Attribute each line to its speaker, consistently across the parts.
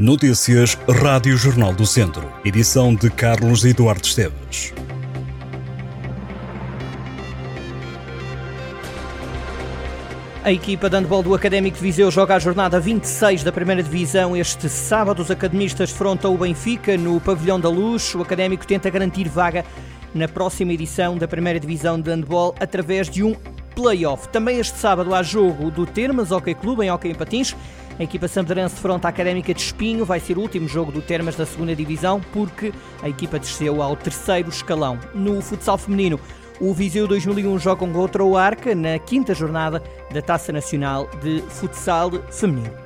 Speaker 1: Notícias Rádio Jornal do Centro. Edição de Carlos Eduardo Esteves.
Speaker 2: A equipa de handball do Académico de Viseu joga a jornada 26 da primeira divisão. Este sábado, os academistas defrontam o Benfica no Pavilhão da Luz. O Académico tenta garantir vaga na próxima edição da primeira divisão de handball através de um play-off. Também este sábado há jogo do Termas Hockey Clube em Hockey em Patins. A equipa sampdorense fronta a Académica de Espinho vai ser o último jogo do Termas da segunda divisão porque a equipa desceu ao terceiro escalão. No futsal feminino, o Viseu 2001 joga contra o Arca na quinta jornada da Taça Nacional de Futsal Feminino.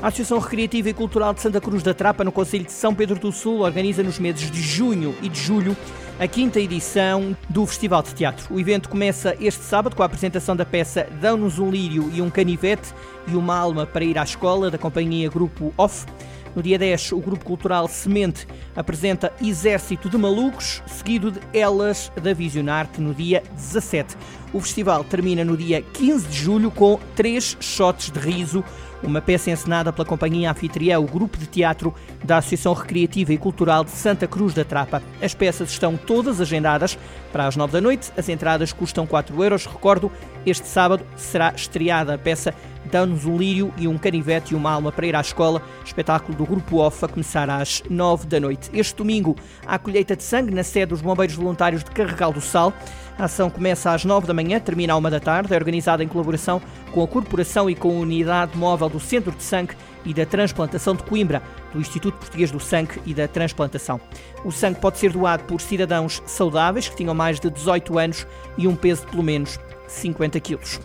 Speaker 2: A Associação Recreativa e Cultural de Santa Cruz da Trapa, no Conselho de São Pedro do Sul, organiza nos meses de junho e de julho a quinta edição do Festival de Teatro. O evento começa este sábado com a apresentação da peça Dão-nos um lírio e um canivete e uma alma para ir à escola, da companhia Grupo Off. No dia 10, o Grupo Cultural Semente apresenta Exército de Malucos, seguido de Elas da Visionarte no dia 17. O festival termina no dia 15 de julho com três shots de riso, uma peça encenada pela companhia anfitriã, o Grupo de Teatro da Associação Recreativa e Cultural de Santa Cruz da Trapa. As peças estão todas agendadas para as 9 da noite. As entradas custam 4 euros. Recordo, este sábado será estreada a peça Dá-nos um lírio e um canivete e uma alma para ir à escola. Espetáculo do Grupo OFA a começar às 9 da noite. Este domingo há colheita de sangue na sede dos Bombeiros Voluntários de Carregal do Sal. A ação começa às 9 da manhã, termina à 1 da tarde. É organizada em colaboração com a Corporação e com a Unidade Móvel do Centro de Sangue e da Transplantação de Coimbra, do Instituto Português do Sangue e da Transplantação. O sangue pode ser doado por cidadãos saudáveis que tenham mais de 18 anos e um peso de pelo menos 50 quilos.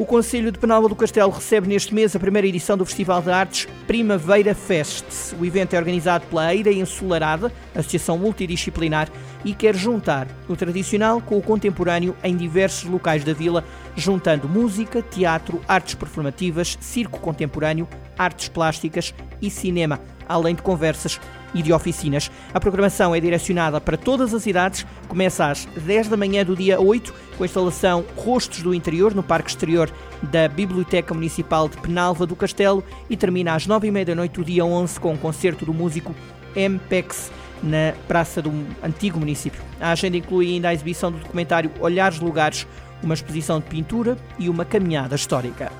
Speaker 2: O Conselho de Penalva do Castelo recebe neste mês a primeira edição do Festival de Artes Primavera Fest. O evento é organizado pela Eira Ensolarada, associação multidisciplinar, e quer juntar o tradicional com o contemporâneo em diversos locais da vila, juntando música, teatro, artes performativas, circo contemporâneo, artes plásticas e cinema, além de conversas e de oficinas. A programação é direcionada para todas as idades, começa às 10 da manhã do dia 8, com a instalação Rostos do Interior no Parque Exterior da Biblioteca Municipal de Penalva do Castelo e termina às 9 e meia da noite do dia 11 com o concerto do músico MPEX na Praça do Antigo Município. A agenda inclui ainda a exibição do documentário Olhares Lugares, uma exposição de pintura e uma caminhada histórica.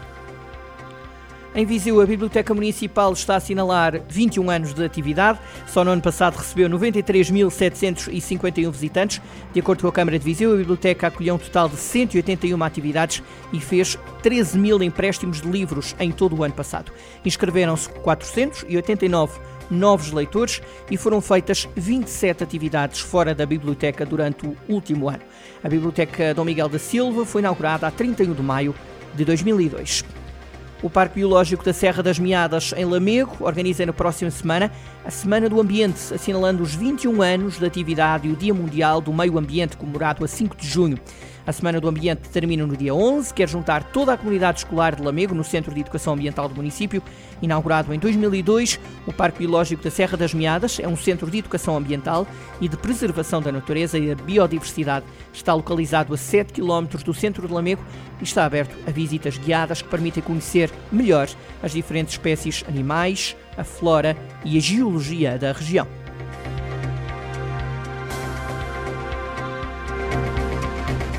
Speaker 2: Em Viseu, a Biblioteca Municipal está a assinalar 21 anos de atividade. Só no ano passado recebeu 93.751 visitantes. De acordo com a Câmara de Viseu, a Biblioteca acolheu um total de 181 atividades e fez 13 mil empréstimos de livros em todo o ano passado. Inscreveram-se 489 novos leitores e foram feitas 27 atividades fora da biblioteca durante o último ano. A Biblioteca Dom Miguel da Silva foi inaugurada a 31 de maio de 2002. O Parque Biológico da Serra das Meadas, em Lamego, organiza na próxima semana a Semana do Ambiente, assinalando os 21 anos de atividade e o Dia Mundial do Meio Ambiente, comemorado a 5 de junho. A Semana do Ambiente termina no dia 11, quer juntar toda a comunidade escolar de Lamego no Centro de Educação Ambiental do município. Inaugurado em 2002, o Parque Biológico da Serra das Meadas é um centro de educação ambiental e de preservação da natureza e da biodiversidade. Está localizado a 7 km do centro de Lamego e está aberto a visitas guiadas que permitem conhecer melhor as diferentes espécies animais, a flora e a geologia da região.